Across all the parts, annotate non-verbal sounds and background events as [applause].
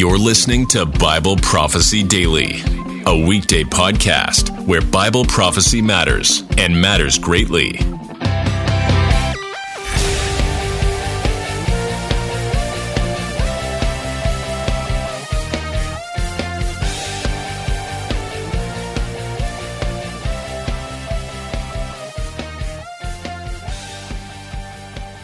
You're listening to Bible Prophecy Daily, a weekday podcast where Bible prophecy matters and matters greatly.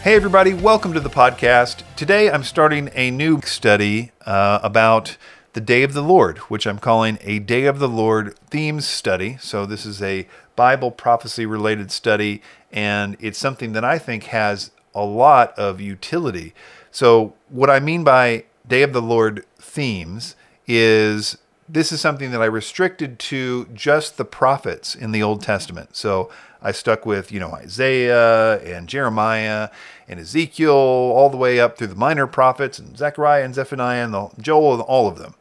Hey, everybody, welcome to the podcast. Today I'm starting a new study uh, about the Day of the Lord, which I'm calling a Day of the Lord themes study. So, this is a Bible prophecy related study, and it's something that I think has a lot of utility. So, what I mean by Day of the Lord themes is this is something that I restricted to just the prophets in the Old Testament. So, I stuck with, you know, Isaiah and Jeremiah and Ezekiel all the way up through the minor prophets and Zechariah and Zephaniah and the, Joel and all of them.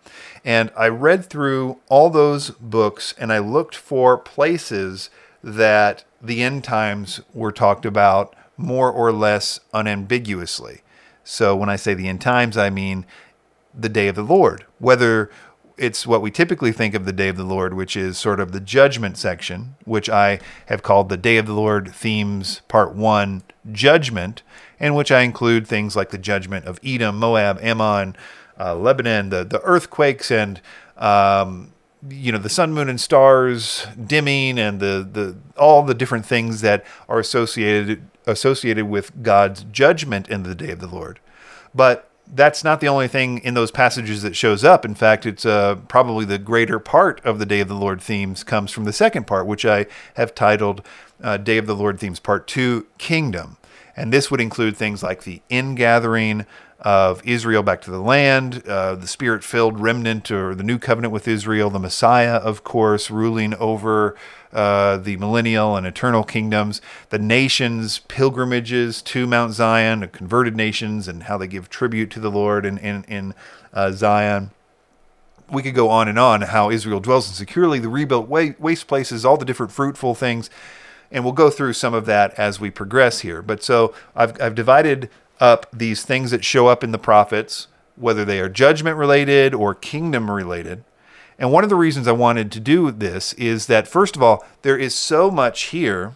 And I read through all those books and I looked for places that the end times were talked about more or less unambiguously. So when I say the end times, I mean the day of the Lord, whether it's what we typically think of the day of the Lord, which is sort of the judgment section, which I have called the day of the Lord themes part one judgment, in which I include things like the judgment of Edom, Moab, Ammon, uh, Lebanon, the, the earthquakes, and um, you know the sun, moon, and stars dimming, and the, the all the different things that are associated associated with God's judgment in the day of the Lord. But that's not the only thing in those passages that shows up. In fact, it's uh, probably the greater part of the Day of the Lord themes comes from the second part, which I have titled uh, Day of the Lord themes part two, Kingdom. And this would include things like the ingathering of Israel back to the land, uh, the spirit filled remnant or the new covenant with Israel, the Messiah, of course, ruling over uh, the millennial and eternal kingdoms, the nations' pilgrimages to Mount Zion, converted nations, and how they give tribute to the Lord in, in, in uh, Zion. We could go on and on how Israel dwells in securely, the rebuilt waste places, all the different fruitful things. And we'll go through some of that as we progress here. But so I've, I've divided up these things that show up in the prophets, whether they are judgment related or kingdom related. And one of the reasons I wanted to do this is that, first of all, there is so much here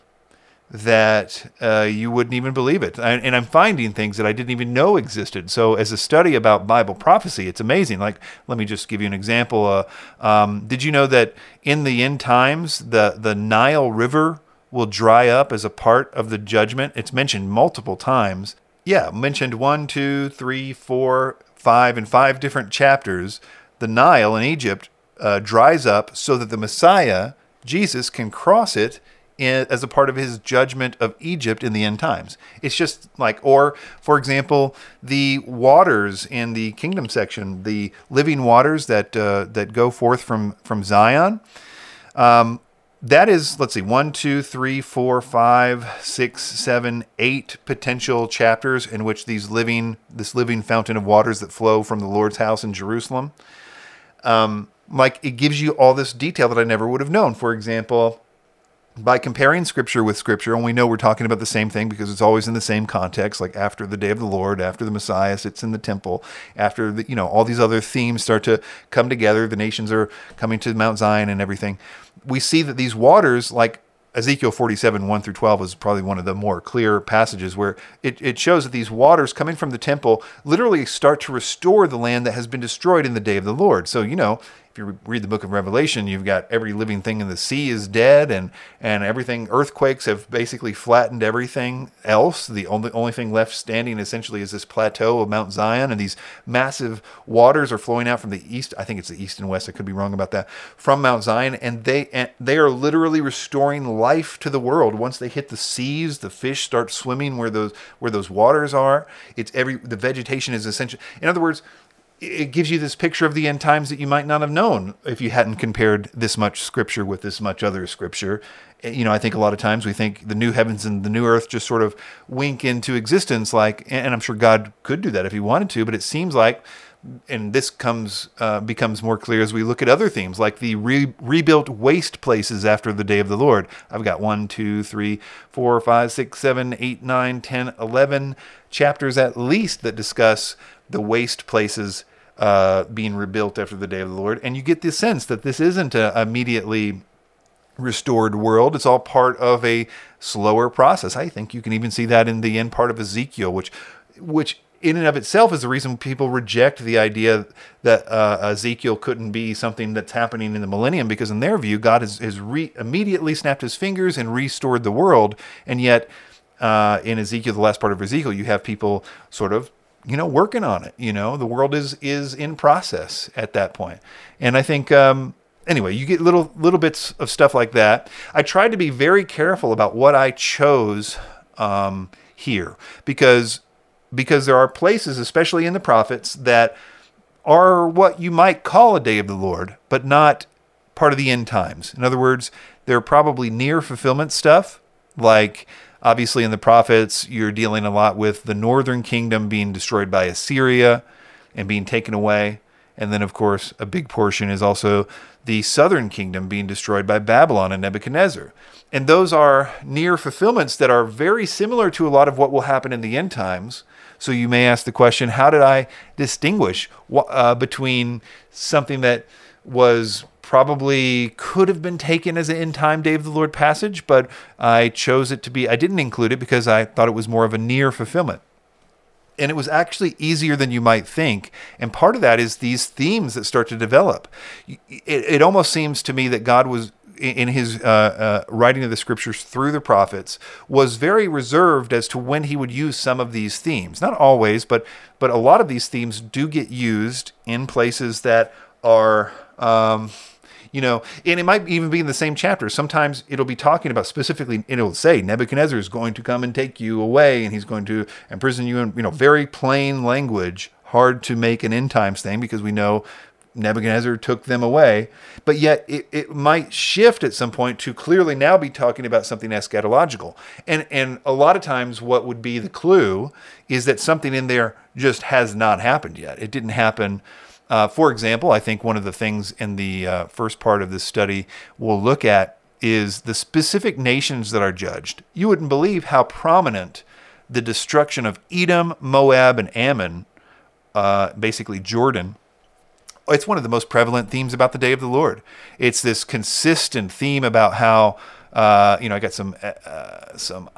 that uh, you wouldn't even believe it. And I'm finding things that I didn't even know existed. So, as a study about Bible prophecy, it's amazing. Like, let me just give you an example. Uh, um, did you know that in the end times, the, the Nile River will dry up as a part of the judgment? It's mentioned multiple times yeah, mentioned one, two, three, four, five, and five different chapters. The Nile in Egypt uh, dries up so that the Messiah, Jesus, can cross it in, as a part of his judgment of Egypt in the end times. It's just like, or for example, the waters in the kingdom section, the living waters that uh, that go forth from from Zion. Um, that is, let's see, one, two, three, four, five, six, seven, eight potential chapters in which these living, this living fountain of waters that flow from the Lord's house in Jerusalem, um, like it gives you all this detail that I never would have known. For example, by comparing scripture with scripture, and we know we're talking about the same thing because it's always in the same context, like after the day of the Lord, after the Messiah sits in the temple, after the, you know, all these other themes start to come together, the nations are coming to Mount Zion and everything. We see that these waters, like Ezekiel 47, 1 through 12 is probably one of the more clear passages where it, it shows that these waters coming from the temple literally start to restore the land that has been destroyed in the day of the Lord. So, you know, if you read the book of Revelation, you've got every living thing in the sea is dead, and and everything. Earthquakes have basically flattened everything else. The only only thing left standing essentially is this plateau of Mount Zion, and these massive waters are flowing out from the east. I think it's the east and west. I could be wrong about that. From Mount Zion, and they and they are literally restoring life to the world. Once they hit the seas, the fish start swimming where those where those waters are. It's every the vegetation is essential. In other words it gives you this picture of the end times that you might not have known if you hadn't compared this much scripture with this much other scripture. Eh, you know, I think a lot of times we think the new heavens and the new earth just sort of wink into existence, like, and I'm sure God could do that if He wanted to, but it seems like, and this comes uh, becomes more clear as we look at other themes, like the re- rebuilt waste places after the day of the Lord. I've got one, two, three, four, five, six, seven, eight, nine, ten, eleven chapters at least that discuss the waste places uh, being rebuilt after the day of the Lord. And you get the sense that this isn't a immediately restored world. It's all part of a slower process. I think you can even see that in the end part of Ezekiel, which, which in and of itself is the reason people reject the idea that uh, Ezekiel couldn't be something that's happening in the millennium, because in their view, God has, has re- immediately snapped his fingers and restored the world, and yet uh, in Ezekiel, the last part of Ezekiel, you have people sort of you know working on it. You know, the world is is in process at that point, and I think. Um, anyway, you get little little bits of stuff like that. I tried to be very careful about what I chose um, here because because there are places, especially in the prophets, that are what you might call a day of the Lord, but not part of the end times. In other words, they're probably near fulfillment stuff, like obviously in the prophets, you're dealing a lot with the northern kingdom being destroyed by Assyria and being taken away. And then, of course, a big portion is also the southern kingdom being destroyed by Babylon and Nebuchadnezzar. And those are near fulfillments that are very similar to a lot of what will happen in the end times. So you may ask the question how did I distinguish uh, between something that was probably could have been taken as an end time day of the Lord passage, but I chose it to be, I didn't include it because I thought it was more of a near fulfillment. And it was actually easier than you might think. And part of that is these themes that start to develop. It, it almost seems to me that God was in his uh, uh, writing of the scriptures through the prophets was very reserved as to when he would use some of these themes. Not always, but but a lot of these themes do get used in places that are um, you know, and it might even be in the same chapter. Sometimes it'll be talking about specifically, it'll say Nebuchadnezzar is going to come and take you away, and he's going to imprison you in, you know, very plain language, hard to make an end times thing because we know Nebuchadnezzar took them away. But yet it, it might shift at some point to clearly now be talking about something eschatological. And and a lot of times what would be the clue is that something in there just has not happened yet. It didn't happen uh, for example, I think one of the things in the uh, first part of this study we'll look at is the specific nations that are judged. You wouldn't believe how prominent the destruction of Edom, Moab, and Ammon, uh, basically Jordan, it's one of the most prevalent themes about the day of the Lord. It's this consistent theme about how, uh, you know, I got some uh, uh, some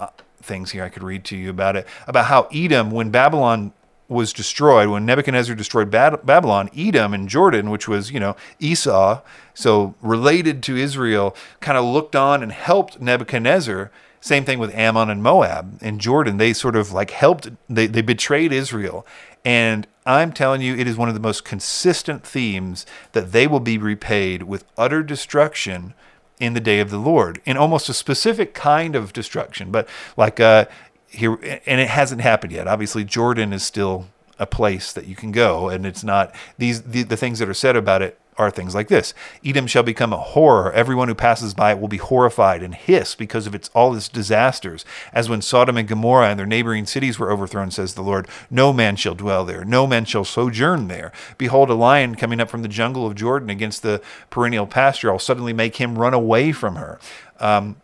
things here I could read to you about it about how Edom, when Babylon was destroyed, when Nebuchadnezzar destroyed Babylon, Edom and Jordan, which was, you know, Esau, so related to Israel, kind of looked on and helped Nebuchadnezzar. Same thing with Ammon and Moab and Jordan. They sort of like helped, they, they betrayed Israel. And I'm telling you, it is one of the most consistent themes that they will be repaid with utter destruction in the day of the Lord, in almost a specific kind of destruction. But like, uh, here, and it hasn't happened yet. Obviously, Jordan is still a place that you can go, and it's not these the, the things that are said about it are things like this Edom shall become a horror. Everyone who passes by it will be horrified and hiss because of its all its disasters. As when Sodom and Gomorrah and their neighboring cities were overthrown, says the Lord, no man shall dwell there, no man shall sojourn there. Behold, a lion coming up from the jungle of Jordan against the perennial pasture. I'll suddenly make him run away from her. Um,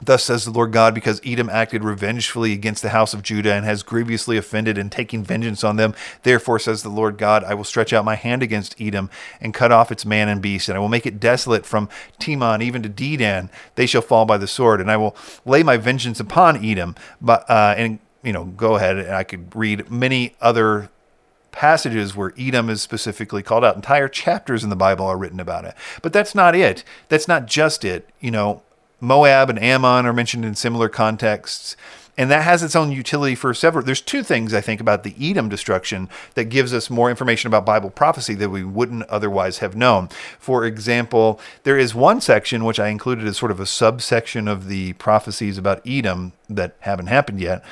Thus says the Lord God, because Edom acted revengefully against the house of Judah and has grievously offended in taking vengeance on them. Therefore, says the Lord God, I will stretch out my hand against Edom and cut off its man and beast, and I will make it desolate from Teman even to Dedan. They shall fall by the sword, and I will lay my vengeance upon Edom. But uh, and you know, go ahead, and I could read many other passages where Edom is specifically called out. Entire chapters in the Bible are written about it. But that's not it. That's not just it. You know, Moab and Ammon are mentioned in similar contexts. And that has its own utility for several. There's two things I think about the Edom destruction that gives us more information about Bible prophecy that we wouldn't otherwise have known. For example, there is one section which I included as sort of a subsection of the prophecies about Edom that haven't happened yet.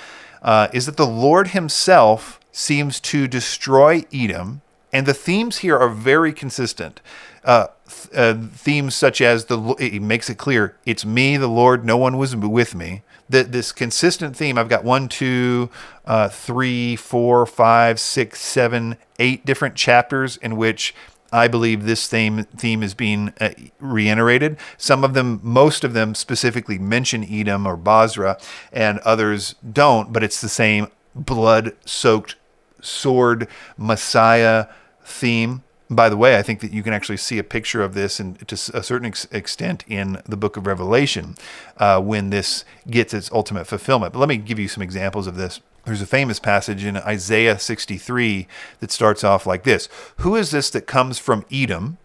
Uh, is that the Lord Himself seems to destroy Edom, and the themes here are very consistent uh, uh, themes such as the it makes it clear it's me, the Lord, no one was with me. That this consistent theme. I've got one, two, uh, three, four, five, six, seven, eight different chapters in which I believe this theme theme is being uh, reiterated. Some of them, most of them, specifically mention Edom or Bozrah, and others don't. But it's the same blood-soaked sword Messiah theme. By the way, I think that you can actually see a picture of this, and to a certain ex- extent, in the Book of Revelation, uh, when this gets its ultimate fulfillment. But let me give you some examples of this. There's a famous passage in Isaiah 63 that starts off like this Who is this that comes from Edom?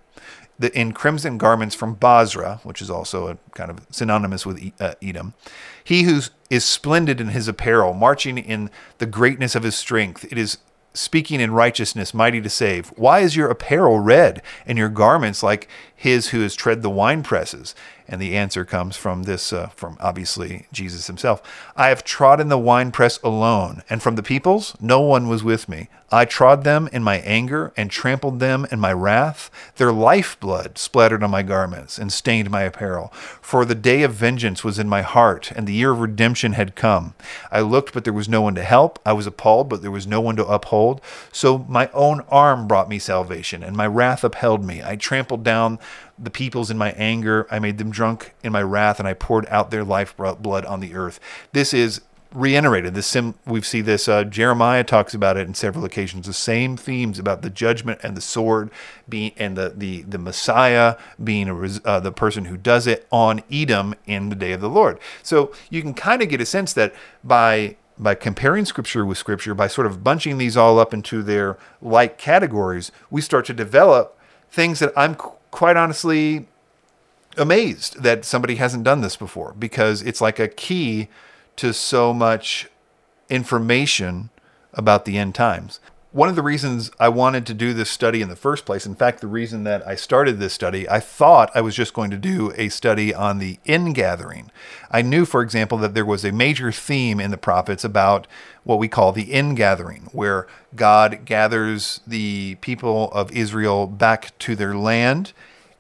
The, in crimson garments from Bozrah, which is also a kind of synonymous with uh, Edom. He who is splendid in his apparel, marching in the greatness of his strength. It is speaking in righteousness, mighty to save. Why is your apparel red and your garments like his who has tread the wine presses? And the answer comes from this, uh, from obviously Jesus himself. I have trodden the winepress alone, and from the peoples, no one was with me. I trod them in my anger and trampled them in my wrath. Their lifeblood splattered on my garments and stained my apparel. For the day of vengeance was in my heart, and the year of redemption had come. I looked, but there was no one to help. I was appalled, but there was no one to uphold. So my own arm brought me salvation, and my wrath upheld me. I trampled down the peoples in my anger. I made them drunk in my wrath, and I poured out their life blood on the earth. This is reiterated. This sim, we see this. Uh, Jeremiah talks about it in several occasions. The same themes about the judgment and the sword being, and the the the Messiah being a, uh, the person who does it on Edom in the day of the Lord. So you can kind of get a sense that by by comparing scripture with scripture, by sort of bunching these all up into their like categories, we start to develop things that I'm quite honestly amazed that somebody hasn't done this before because it's like a key to so much information about the end times. One of the reasons I wanted to do this study in the first place, in fact, the reason that I started this study, I thought I was just going to do a study on the ingathering. I knew, for example, that there was a major theme in the prophets about what we call the ingathering, where God gathers the people of Israel back to their land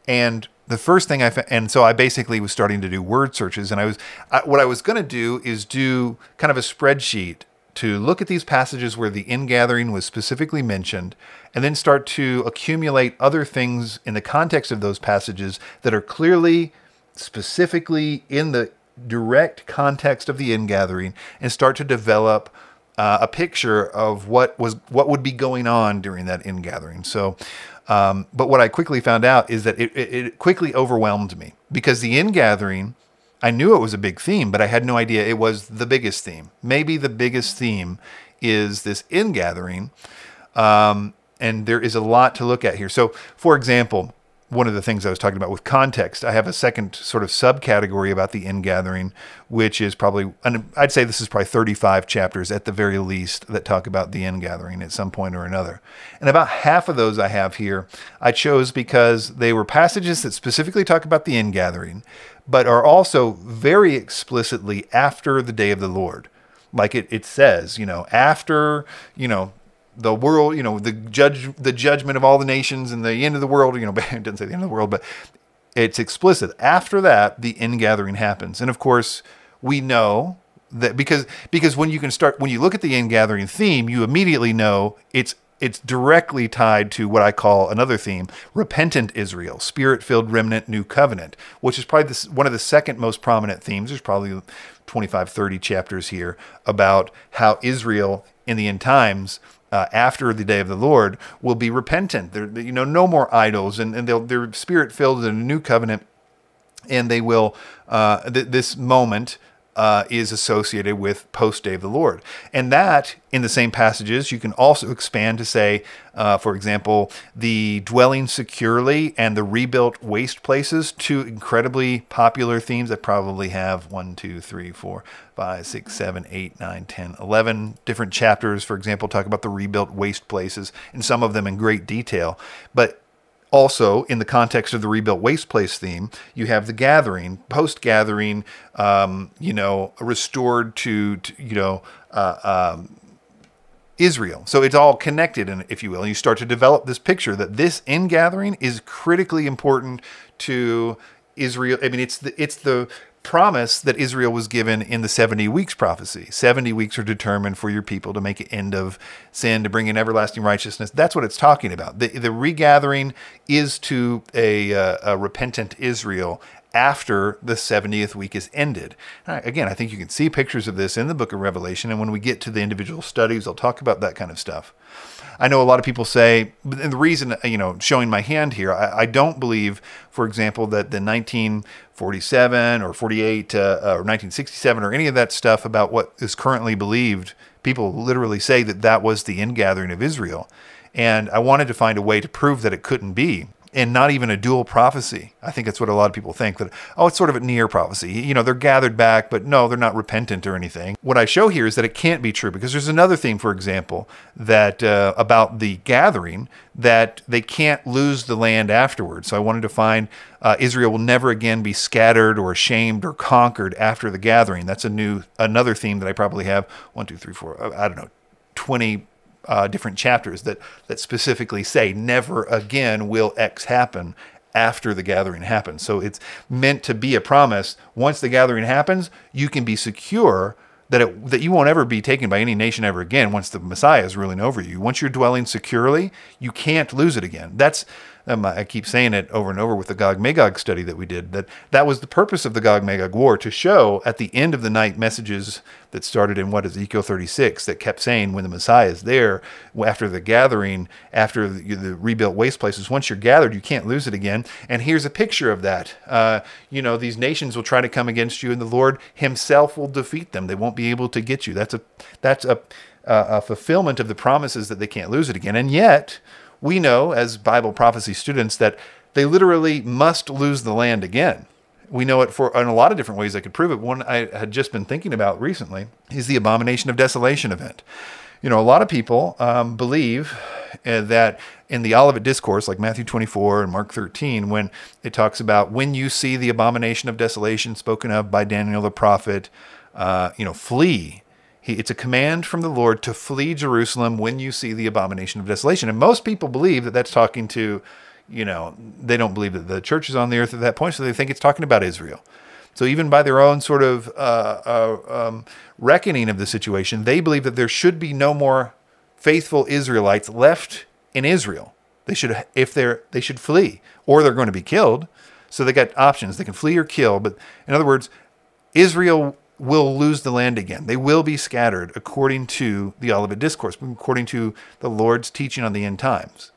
and the first thing I found, and so I basically was starting to do word searches, and I was I, what I was going to do is do kind of a spreadsheet to look at these passages where the ingathering was specifically mentioned, and then start to accumulate other things in the context of those passages that are clearly, specifically in the direct context of the ingathering, and start to develop. Uh, a picture of what was what would be going on during that ingathering. So, um, but what I quickly found out is that it, it, it quickly overwhelmed me because the ingathering, I knew it was a big theme, but I had no idea it was the biggest theme. Maybe the biggest theme is this ingathering. Um, and there is a lot to look at here. So, for example, one of the things I was talking about with context. I have a second sort of subcategory about the ingathering, which is probably, and I'd say this is probably 35 chapters at the very least that talk about the ingathering at some point or another. And about half of those I have here, I chose because they were passages that specifically talk about the ingathering, but are also very explicitly after the day of the Lord. Like it, it says, you know, after, you know, the world, you know, the judge, the judgment of all the nations and the end of the world. You know, [laughs] it doesn't say the end of the world, but it's explicit. After that, the ingathering happens, and of course, we know that because because when you can start when you look at the ingathering theme, you immediately know it's it's directly tied to what I call another theme, repentant Israel, spirit-filled remnant, new covenant, which is probably one of the second most prominent themes. There's probably 25, 30 chapters here about how Israel in the end times uh, after the day of the Lord will be repentant. They're, you know, no more idols, and, and they're spirit filled in a new covenant, and they will. Uh, th- this moment uh, is associated with post day of the Lord. And that, in the same passages, you can also expand to say, uh, for example, the dwelling securely and the rebuilt waste places, two incredibly popular themes that probably have one, two, three, four, five, six, seven, eight, nine, ten, eleven different chapters, for example, talk about the rebuilt waste places, and some of them in great detail. But also in the context of the rebuilt waste place theme you have the gathering post gathering um, you know restored to, to you know uh, um, israel. So it's all connected and if you will and you start to develop this picture that this ingathering is critically important to israel. I mean it's the it's the promise that Israel was given in the 70 weeks prophecy. 70 weeks are determined for your people to make an end of sin, to bring in everlasting righteousness. That's what it's talking about. The, the regathering is to a, uh, a repentant Israel after the 70th week is ended. Again, I think you can see pictures of this in the book of Revelation. And when we get to the individual studies, I'll talk about that kind of stuff. I know a lot of people say, and the reason, you know, showing my hand here, I, I don't believe, for example, that the 1947 or 48 uh, or 1967 or any of that stuff about what is currently believed, people literally say that that was the ingathering of Israel. And I wanted to find a way to prove that it couldn't be and not even a dual prophecy. I think that's what a lot of people think that, oh, it's sort of a near prophecy. You know, they're gathered back, but no, they're not repentant or anything. What I show here is that it can't be true because there's another thing, for example, that uh, about the gathering that they can't lose the land afterwards. So I wanted to find uh, Israel will never again be scattered or shamed or conquered after the gathering. That's a new, another theme that I probably have one, two, three, four, I don't know, 20 uh, different chapters that that specifically say never again will X happen after the gathering happens. So it's meant to be a promise. Once the gathering happens, you can be secure that it, that you won't ever be taken by any nation ever again once the Messiah is ruling over you. Once you're dwelling securely, you can't lose it again. That's um, I keep saying it over and over with the Gog Magog study that we did, that that was the purpose of the Gog Magog war to show at the end of the night messages that started in what Ezekiel 36 that kept saying when the Messiah is there after the gathering, after the, the rebuilt waste places, once you're gathered, you can't lose it again. And here's a picture of that. Uh, you know, these nations will try to come against you, and the Lord Himself will defeat them. They won't be able to get you. That's a that's a, a fulfillment of the promises that they can't lose it again. And yet, we know as Bible prophecy students that they literally must lose the land again. We know it for in a lot of different ways I could prove it. One I had just been thinking about recently is the abomination of desolation event. You know, a lot of people um, believe uh, that in the Olivet Discourse, like Matthew 24 and Mark 13, when it talks about when you see the abomination of desolation spoken of by Daniel the prophet, uh, you know, flee he, it's a command from the Lord to flee Jerusalem when you see the abomination of desolation. And most people believe that that's talking to, you know, they don't believe that the church is on the earth at that point, so they think it's talking about Israel. So even by their own sort of uh, uh, um, reckoning of the situation, they believe that there should be no more faithful Israelites left in Israel. They should, if they're, they should flee, or they're going to be killed. So they got options; they can flee or kill. But in other words, Israel will lose the land again. They will be scattered according to the Olivet Discourse, according to the Lord's teaching on the end times.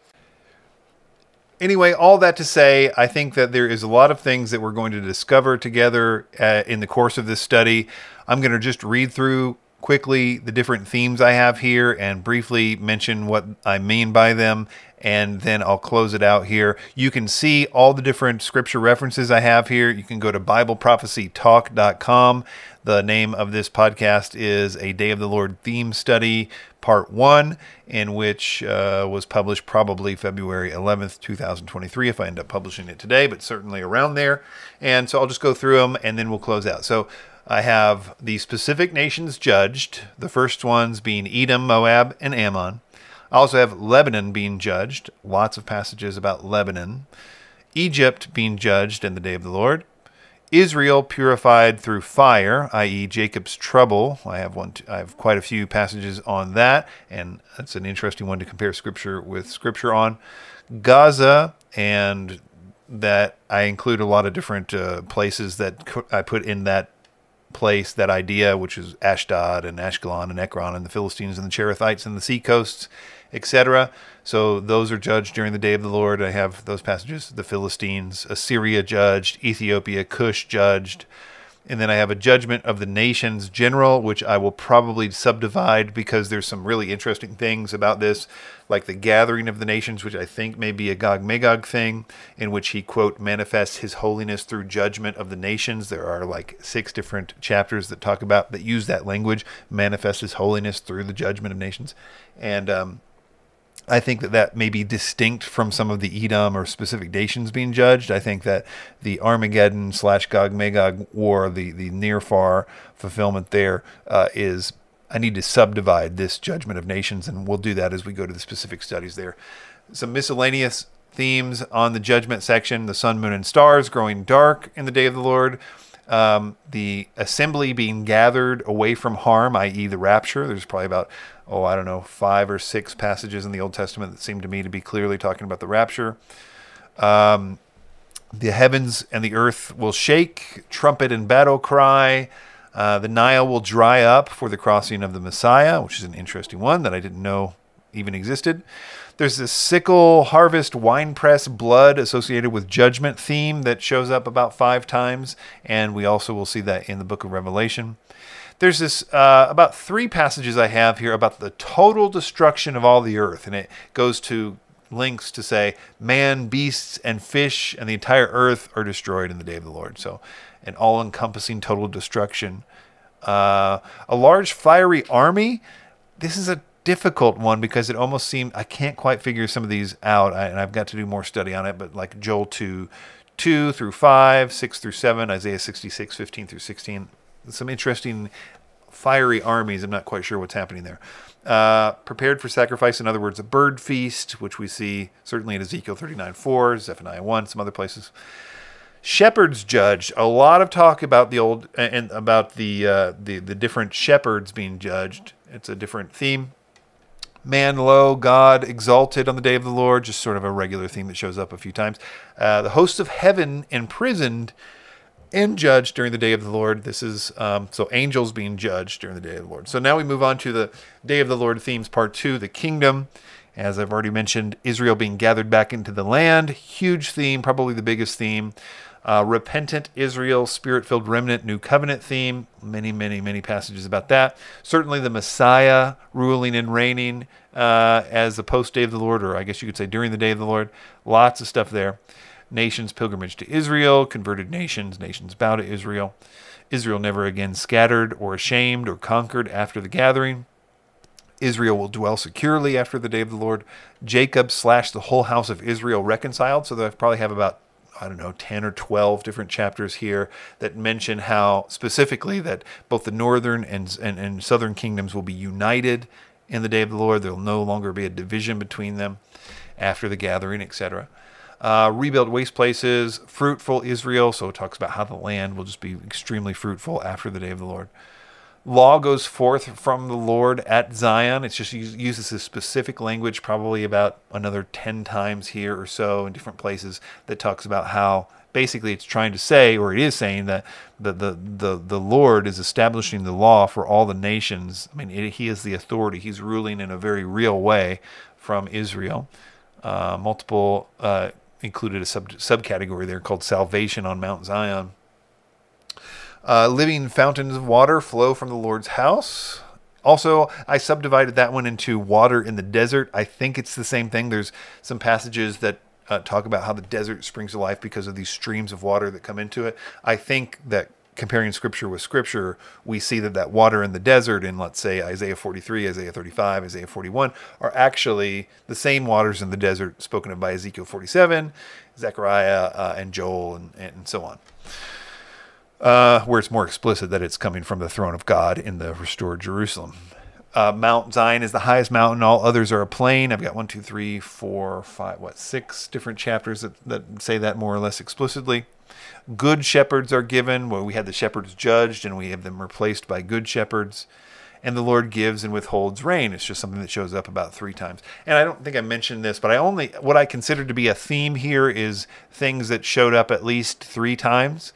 Anyway, all that to say, I think that there is a lot of things that we're going to discover together uh, in the course of this study. I'm going to just read through quickly the different themes I have here and briefly mention what I mean by them, and then I'll close it out here. You can see all the different scripture references I have here. You can go to BibleProphecyTalk.com. The name of this podcast is A Day of the Lord Theme Study, Part 1, in which uh, was published probably February 11th, 2023, if I end up publishing it today, but certainly around there. And so I'll just go through them and then we'll close out. So I have the specific nations judged, the first ones being Edom, Moab, and Ammon. I also have Lebanon being judged, lots of passages about Lebanon. Egypt being judged in the day of the Lord. Israel purified through fire, i.e., Jacob's trouble. I have one. I have quite a few passages on that, and that's an interesting one to compare Scripture with Scripture on. Gaza, and that I include a lot of different uh, places that I put in that place, that idea, which is Ashdod and Ashkelon and Ekron and the Philistines and the Cherethites and the sea coasts, etc. So those are judged during the day of the Lord. I have those passages. The Philistines, Assyria judged, Ethiopia, Cush judged. And then I have a judgment of the nations general, which I will probably subdivide because there's some really interesting things about this, like the gathering of the nations, which I think may be a Gog Magog thing, in which he, quote, manifests his holiness through judgment of the nations. There are like six different chapters that talk about, that use that language, manifest his holiness through the judgment of nations. And, um, I think that that may be distinct from some of the Edom or specific nations being judged. I think that the Armageddon slash Gog Magog war, the, the near far fulfillment there, uh, is I need to subdivide this judgment of nations, and we'll do that as we go to the specific studies there. Some miscellaneous themes on the judgment section the sun, moon, and stars growing dark in the day of the Lord. Um, the assembly being gathered away from harm, i.e., the rapture. There's probably about oh, I don't know, five or six passages in the Old Testament that seem to me to be clearly talking about the rapture. Um, The heavens and the earth will shake, trumpet and battle cry. Uh, the Nile will dry up for the crossing of the Messiah, which is an interesting one that I didn't know even existed. There's this sickle, harvest, winepress, blood associated with judgment theme that shows up about five times, and we also will see that in the book of Revelation. There's this uh, about three passages I have here about the total destruction of all the earth, and it goes to links to say man, beasts, and fish, and the entire earth are destroyed in the day of the Lord. So, an all encompassing total destruction. Uh, a large fiery army. This is a difficult one because it almost seemed I can't quite figure some of these out, I, and I've got to do more study on it. But like Joel 2, 2 through 5, 6 through 7, Isaiah 66, 15 through 16. Some interesting fiery armies. I'm not quite sure what's happening there. Uh, prepared for sacrifice, in other words, a bird feast, which we see certainly in Ezekiel 39, 4, Zephaniah 1, some other places. Shepherds judged. A lot of talk about the old and about the uh, the the different shepherds being judged. It's a different theme man low, God exalted on the day of the Lord, just sort of a regular theme that shows up a few times. Uh, the hosts of heaven imprisoned and judged during the day of the Lord. This is um, so angels being judged during the day of the Lord. So now we move on to the day of the Lord themes, part two, the kingdom. As I've already mentioned, Israel being gathered back into the land, huge theme, probably the biggest theme. Uh, repentant Israel, spirit filled remnant, new covenant theme. Many, many, many passages about that. Certainly the Messiah ruling and reigning uh, as the post day of the Lord, or I guess you could say during the day of the Lord. Lots of stuff there. Nations pilgrimage to Israel, converted nations, nations bow to Israel. Israel never again scattered or ashamed or conquered after the gathering. Israel will dwell securely after the day of the Lord. Jacob slash the whole house of Israel reconciled. So I probably have about I don't know, 10 or 12 different chapters here that mention how specifically that both the northern and, and, and southern kingdoms will be united in the day of the Lord. There will no longer be a division between them after the gathering, etc. Uh, rebuild waste places, fruitful Israel. So it talks about how the land will just be extremely fruitful after the day of the Lord law goes forth from the Lord at Zion. It's just uses this specific language, probably about another 10 times here or so in different places, that talks about how basically it's trying to say, or it is saying, that the, the, the, the Lord is establishing the law for all the nations. I mean, it, He is the authority, He's ruling in a very real way from Israel. Uh, multiple uh, included a sub subcategory there called salvation on Mount Zion uh, living fountains of water flow from the Lord's house. Also, I subdivided that one into water in the desert. I think it's the same thing. There's some passages that uh, talk about how the desert springs to life because of these streams of water that come into it. I think that comparing scripture with scripture, we see that that water in the desert in, let's say, Isaiah 43, Isaiah 35, Isaiah 41, are actually the same waters in the desert spoken of by Ezekiel 47, Zechariah, uh, and Joel, and, and so on uh, where it's more explicit that it's coming from the throne of God in the restored Jerusalem. Uh, Mount Zion is the highest mountain. All others are a plain. I've got one, two, three, four, five, what, six different chapters that, that say that more or less explicitly. Good shepherds are given, where we had the shepherds judged and we have them replaced by good shepherds. And the Lord gives and withholds rain. It's just something that shows up about three times. And I don't think I mentioned this, but I only, what I consider to be a theme here is things that showed up at least three times.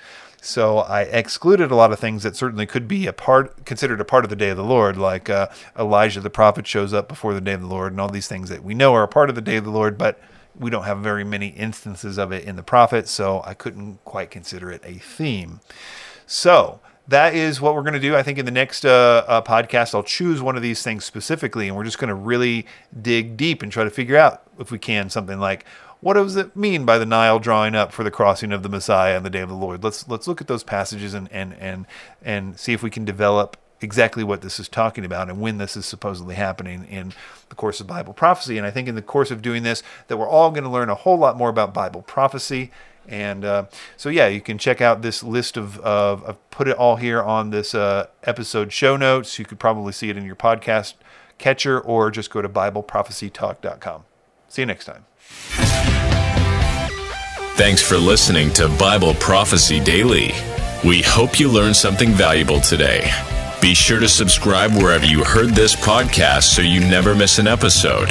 So I excluded a lot of things that certainly could be a part, considered a part of the day of the Lord, like uh, Elijah the prophet shows up before the day of the Lord, and all these things that we know are a part of the day of the Lord, but we don't have very many instances of it in the prophets, so I couldn't quite consider it a theme. So that is what we're going to do. I think in the next uh, uh, podcast, I'll choose one of these things specifically, and we're just going to really dig deep and try to figure out, if we can, something like what does it mean by the Nile drawing up for the crossing of the Messiah and the day of the Lord? Let's let's look at those passages and and and and see if we can develop exactly what this is talking about and when this is supposedly happening in the course of Bible prophecy. And I think in the course of doing this, that we're all going to learn a whole lot more about Bible prophecy. And uh, so, yeah, you can check out this list of, of I've put it all here on this uh, episode show notes. You could probably see it in your podcast catcher or just go to BibleProphecyTalk.com. See you next time. Thanks for listening to Bible Prophecy Daily. We hope you learned something valuable today. Be sure to subscribe wherever you heard this podcast so you never miss an episode.